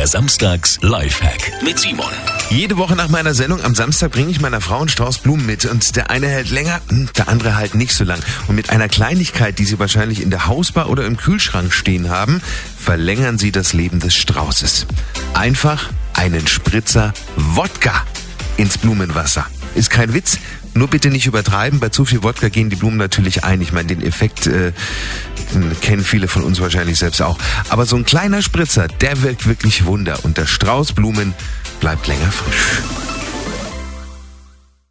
Der Samstags Lifehack mit Simon. Jede Woche nach meiner Sendung am Samstag bringe ich meiner Frau einen Strauß Blumen mit und der eine hält länger, hm, der andere halt nicht so lang. Und mit einer Kleinigkeit, die sie wahrscheinlich in der Hausbar oder im Kühlschrank stehen haben, verlängern sie das Leben des Straußes. Einfach einen Spritzer Wodka ins Blumenwasser. Ist kein Witz. Nur bitte nicht übertreiben. Bei zu viel Wodka gehen die Blumen natürlich ein. Ich meine, den Effekt äh, kennen viele von uns wahrscheinlich selbst auch. Aber so ein kleiner Spritzer, der wirkt wirklich Wunder. Und der Strauß Blumen bleibt länger frisch.